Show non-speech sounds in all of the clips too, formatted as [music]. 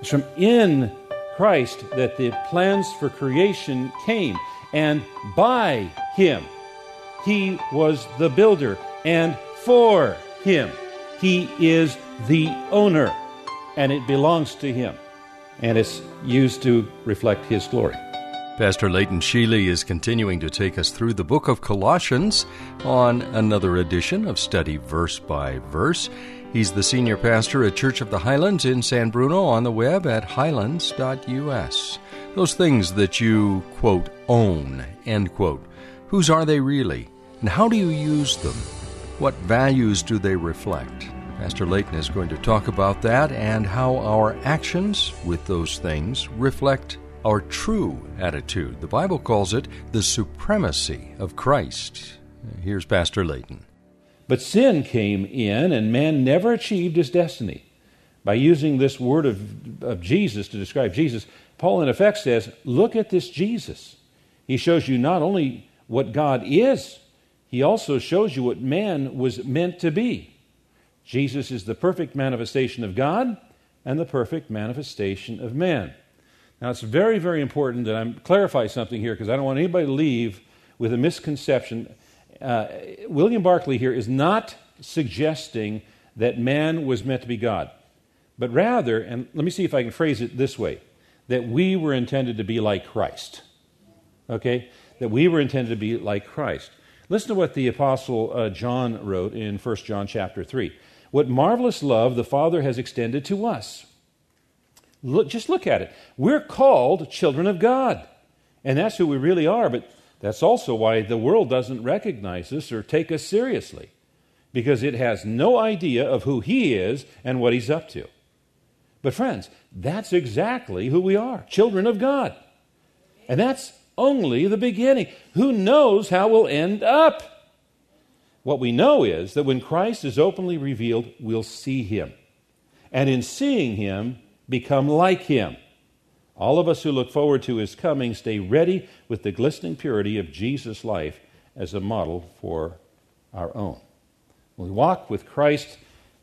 It's from in Christ that the plans for creation came, and by Him, He was the builder, and for Him, He is the owner, and it belongs to Him, and it's used to reflect His glory. Pastor Leighton Sheely is continuing to take us through the book of Colossians on another edition of Study Verse by Verse. He's the senior pastor at Church of the Highlands in San Bruno on the web at highlands.us. Those things that you, quote, own, end quote. Whose are they really? And how do you use them? What values do they reflect? Pastor Leighton is going to talk about that and how our actions with those things reflect our true attitude. The Bible calls it the supremacy of Christ. Here's Pastor Leighton. But sin came in, and man never achieved his destiny. By using this word of, of Jesus to describe Jesus, Paul, in effect, says, Look at this Jesus. He shows you not only what God is, he also shows you what man was meant to be. Jesus is the perfect manifestation of God and the perfect manifestation of man. Now, it's very, very important that I clarify something here because I don't want anybody to leave with a misconception uh, William Barclay here is not suggesting that man was meant to be God, but rather, and let me see if I can phrase it this way, that we were intended to be like Christ. Okay? That we were intended to be like Christ. Listen to what the Apostle uh, John wrote in 1 John chapter 3. What marvelous love the Father has extended to us. Look, just look at it. We're called children of God. And that's who we really are. But that's also why the world doesn't recognize us or take us seriously, because it has no idea of who He is and what He's up to. But, friends, that's exactly who we are children of God. And that's only the beginning. Who knows how we'll end up? What we know is that when Christ is openly revealed, we'll see Him. And in seeing Him, become like Him. All of us who look forward to his coming stay ready with the glistening purity of Jesus' life as a model for our own. When we walk with Christ,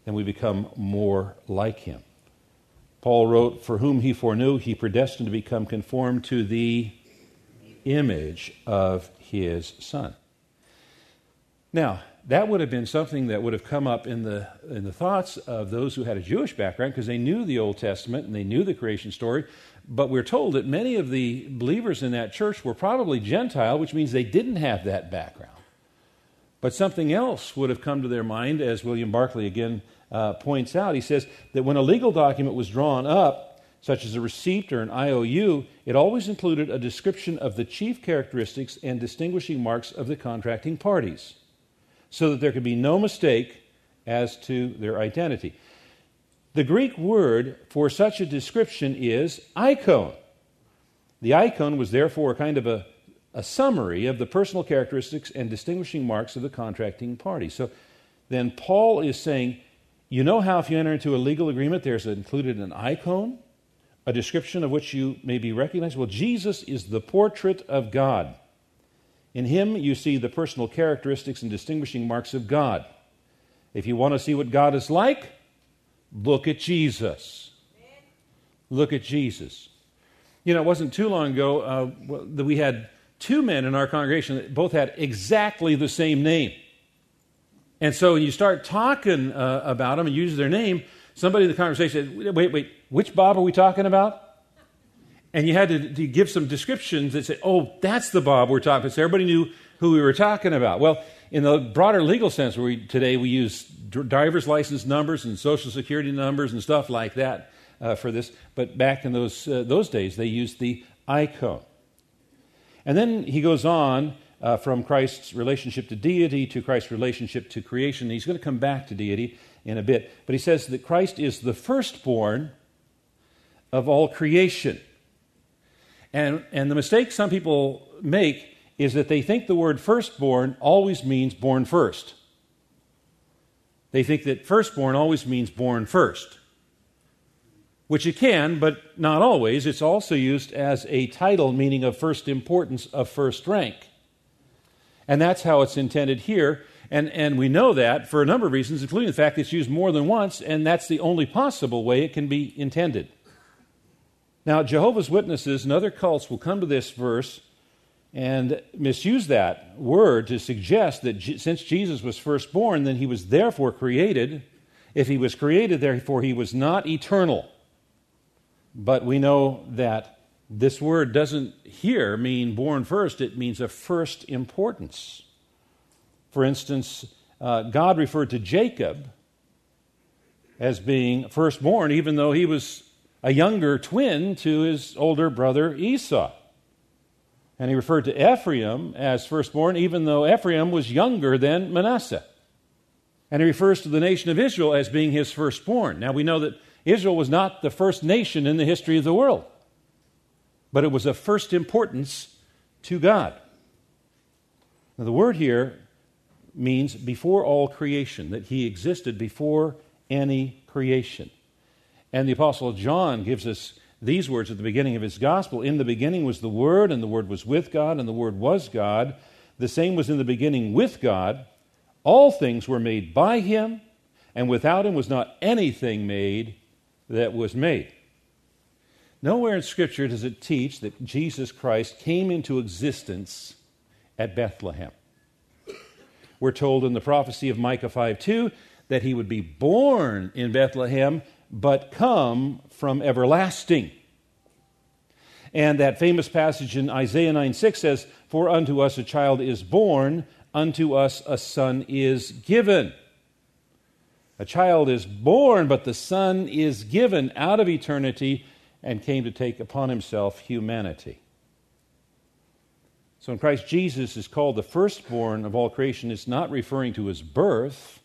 then we become more like him. Paul wrote, For whom he foreknew, he predestined to become conformed to the image of his Son. Now, that would have been something that would have come up in the, in the thoughts of those who had a Jewish background because they knew the Old Testament and they knew the creation story. But we're told that many of the believers in that church were probably Gentile, which means they didn't have that background. But something else would have come to their mind, as William Barclay again uh, points out. He says that when a legal document was drawn up, such as a receipt or an IOU, it always included a description of the chief characteristics and distinguishing marks of the contracting parties, so that there could be no mistake as to their identity. The Greek word for such a description is icon. The icon was therefore kind of a, a summary of the personal characteristics and distinguishing marks of the contracting party. So then Paul is saying, you know how if you enter into a legal agreement, there's included an icon, a description of which you may be recognized? Well, Jesus is the portrait of God. In him, you see the personal characteristics and distinguishing marks of God. If you want to see what God is like, Look at Jesus. Look at Jesus. You know, it wasn't too long ago uh, that we had two men in our congregation that both had exactly the same name. And so when you start talking uh, about them and use their name, somebody in the conversation said, wait, wait, which Bob are we talking about? And you had to, to give some descriptions that said, oh, that's the Bob we're talking about. So everybody knew who we were talking about. Well, in the broader legal sense, where we, today we use driver's license numbers and social security numbers and stuff like that uh, for this, but back in those, uh, those days, they used the icon. And then he goes on uh, from Christ's relationship to deity to Christ's relationship to creation. He's going to come back to deity in a bit, but he says that Christ is the firstborn of all creation. And, and the mistake some people make is that they think the word firstborn always means born first. They think that firstborn always means born first, which it can, but not always. It's also used as a title meaning of first importance, of first rank. And that's how it's intended here. And, and we know that for a number of reasons, including the fact that it's used more than once, and that's the only possible way it can be intended. Now, Jehovah's Witnesses and other cults will come to this verse and misuse that word to suggest that since Jesus was first born, then he was therefore created. If he was created, therefore he was not eternal. But we know that this word doesn't here mean born first, it means of first importance. For instance, uh, God referred to Jacob as being firstborn, even though he was a younger twin to his older brother Esau. And he referred to Ephraim as firstborn, even though Ephraim was younger than Manasseh. And he refers to the nation of Israel as being his firstborn. Now we know that Israel was not the first nation in the history of the world, but it was of first importance to God. Now, the word here means before all creation, that he existed before any creation. And the Apostle John gives us these words at the beginning of his gospel In the beginning was the Word, and the Word was with God, and the Word was God. The same was in the beginning with God. All things were made by him, and without him was not anything made that was made. Nowhere in Scripture does it teach that Jesus Christ came into existence at Bethlehem. We're told in the prophecy of Micah 5 2 that he would be born in Bethlehem, but come from everlasting. And that famous passage in Isaiah 9 6 says, For unto us a child is born, unto us a son is given. A child is born, but the son is given out of eternity and came to take upon himself humanity. So, in Christ Jesus is called the firstborn of all creation, it's not referring to his birth,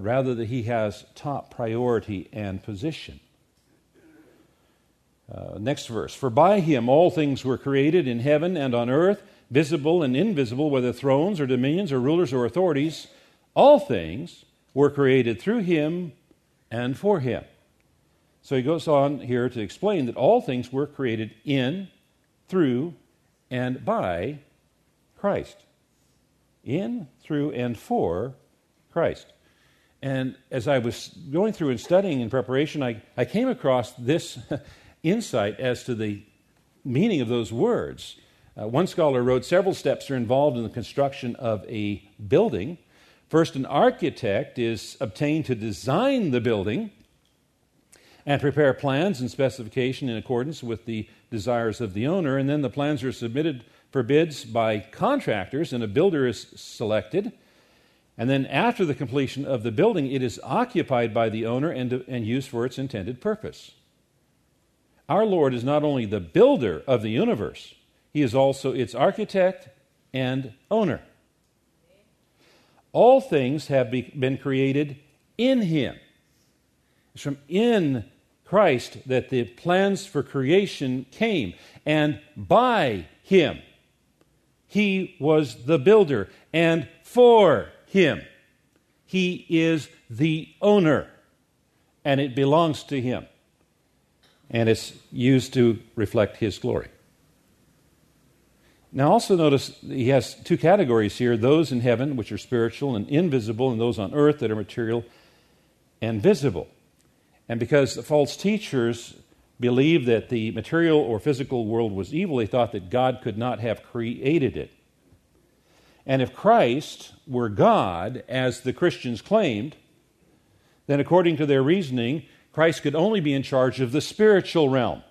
but rather that he has top priority and position. Uh, next verse For by him all things were created in heaven and on earth, visible and invisible, whether thrones or dominions or rulers or authorities. All things were created through him and for him. So he goes on here to explain that all things were created in, through, and by Christ. In, through, and for Christ. And as I was going through and studying in preparation, I, I came across this [laughs] insight as to the meaning of those words. Uh, one scholar wrote several steps are involved in the construction of a building. First, an architect is obtained to design the building and prepare plans and specification in accordance with the desires of the owner. And then the plans are submitted for bids by contractors, and a builder is selected. And then, after the completion of the building, it is occupied by the owner and, and used for its intended purpose. Our Lord is not only the builder of the universe, He is also its architect and owner. All things have be, been created in Him. It's from in Christ that the plans for creation came, and by Him. He was the builder, and for Him. He is the owner, and it belongs to Him and it's used to reflect his glory. Now, also notice he has two categories here those in heaven, which are spiritual and invisible, and those on earth that are material and visible. And because the false teachers believed that the material or physical world was evil, they thought that God could not have created it. And if Christ were God, as the Christians claimed, then according to their reasoning, Christ could only be in charge of the spiritual realm.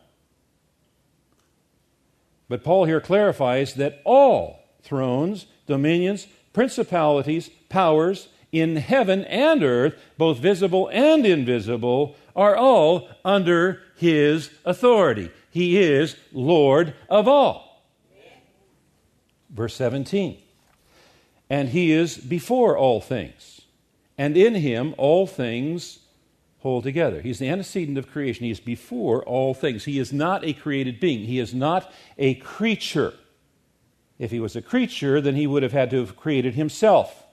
But Paul here clarifies that all thrones, dominions, principalities, powers in heaven and earth, both visible and invisible, are all under his authority. He is Lord of all. Verse 17. And he is before all things, and in him all things hold together. He's the antecedent of creation. He is before all things. He is not a created being. He is not a creature. If he was a creature, then he would have had to have created himself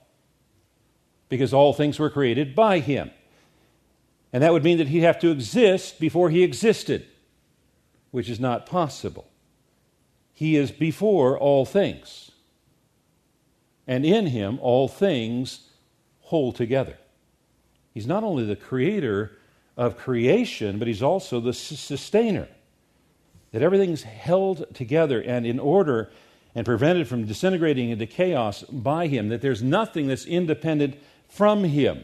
because all things were created by him. And that would mean that he'd have to exist before he existed, which is not possible. He is before all things. And in him, all things hold together. He's not only the creator of creation, but he's also the sustainer. That everything's held together and in order and prevented from disintegrating into chaos by him, that there's nothing that's independent from him.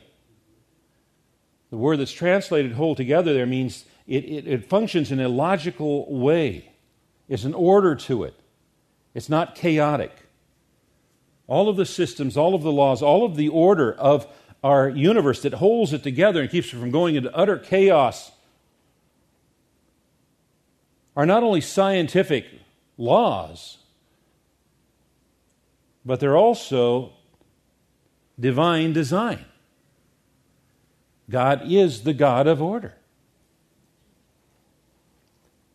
The word that's translated hold together there means it, it, it functions in a logical way. It's an order to it. It's not chaotic. All of the systems, all of the laws, all of the order of our universe that holds it together and keeps it from going into utter chaos are not only scientific laws, but they're also divine design. God is the God of order.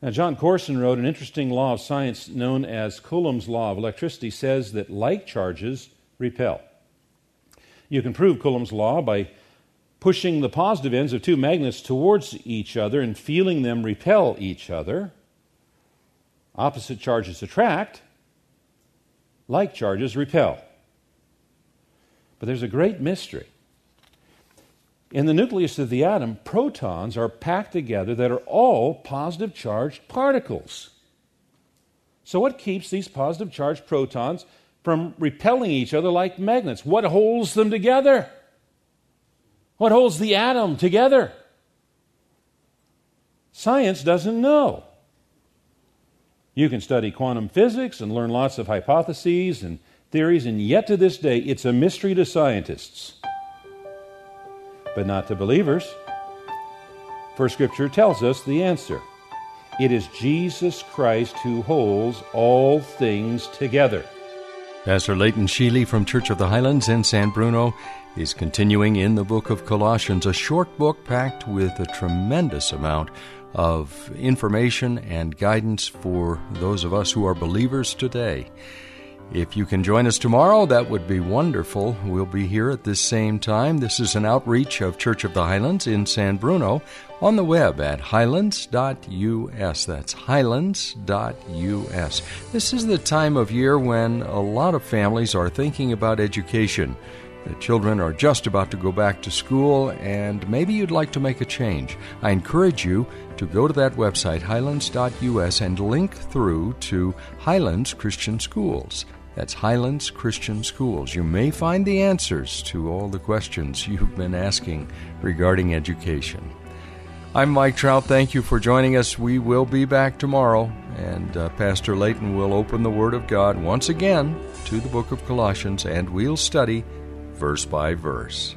Now, Jon Courson wrote an interesting law of science known as Coulomb's law of electricity says that like charges repel. You can prove Coulomb's law by pushing the positive ends of two magnets towards each other and feeling them repel each other. Opposite charges attract, like charges repel. But there's a great mystery. In the nucleus of the atom, protons are packed together that are all positive charged particles. So, what keeps these positive charged protons from repelling each other like magnets? What holds them together? What holds the atom together? Science doesn't know. You can study quantum physics and learn lots of hypotheses and theories, and yet to this day, it's a mystery to scientists, but not to believers. For Scripture tells us the answer it is Jesus Christ who holds all things together. Pastor Leighton Sheely from Church of the Highlands in San Bruno is continuing in the book of Colossians, a short book packed with a tremendous amount of information and guidance for those of us who are believers today. If you can join us tomorrow, that would be wonderful. We'll be here at this same time. This is an outreach of Church of the Highlands in San Bruno on the web at highlands.us. That's highlands.us. This is the time of year when a lot of families are thinking about education. The children are just about to go back to school, and maybe you'd like to make a change. I encourage you to go to that website, highlands.us, and link through to Highlands Christian Schools. That's Highlands Christian Schools. You may find the answers to all the questions you've been asking regarding education. I'm Mike Trout. Thank you for joining us. We will be back tomorrow, and uh, Pastor Leighton will open the Word of God once again to the book of Colossians, and we'll study verse by verse.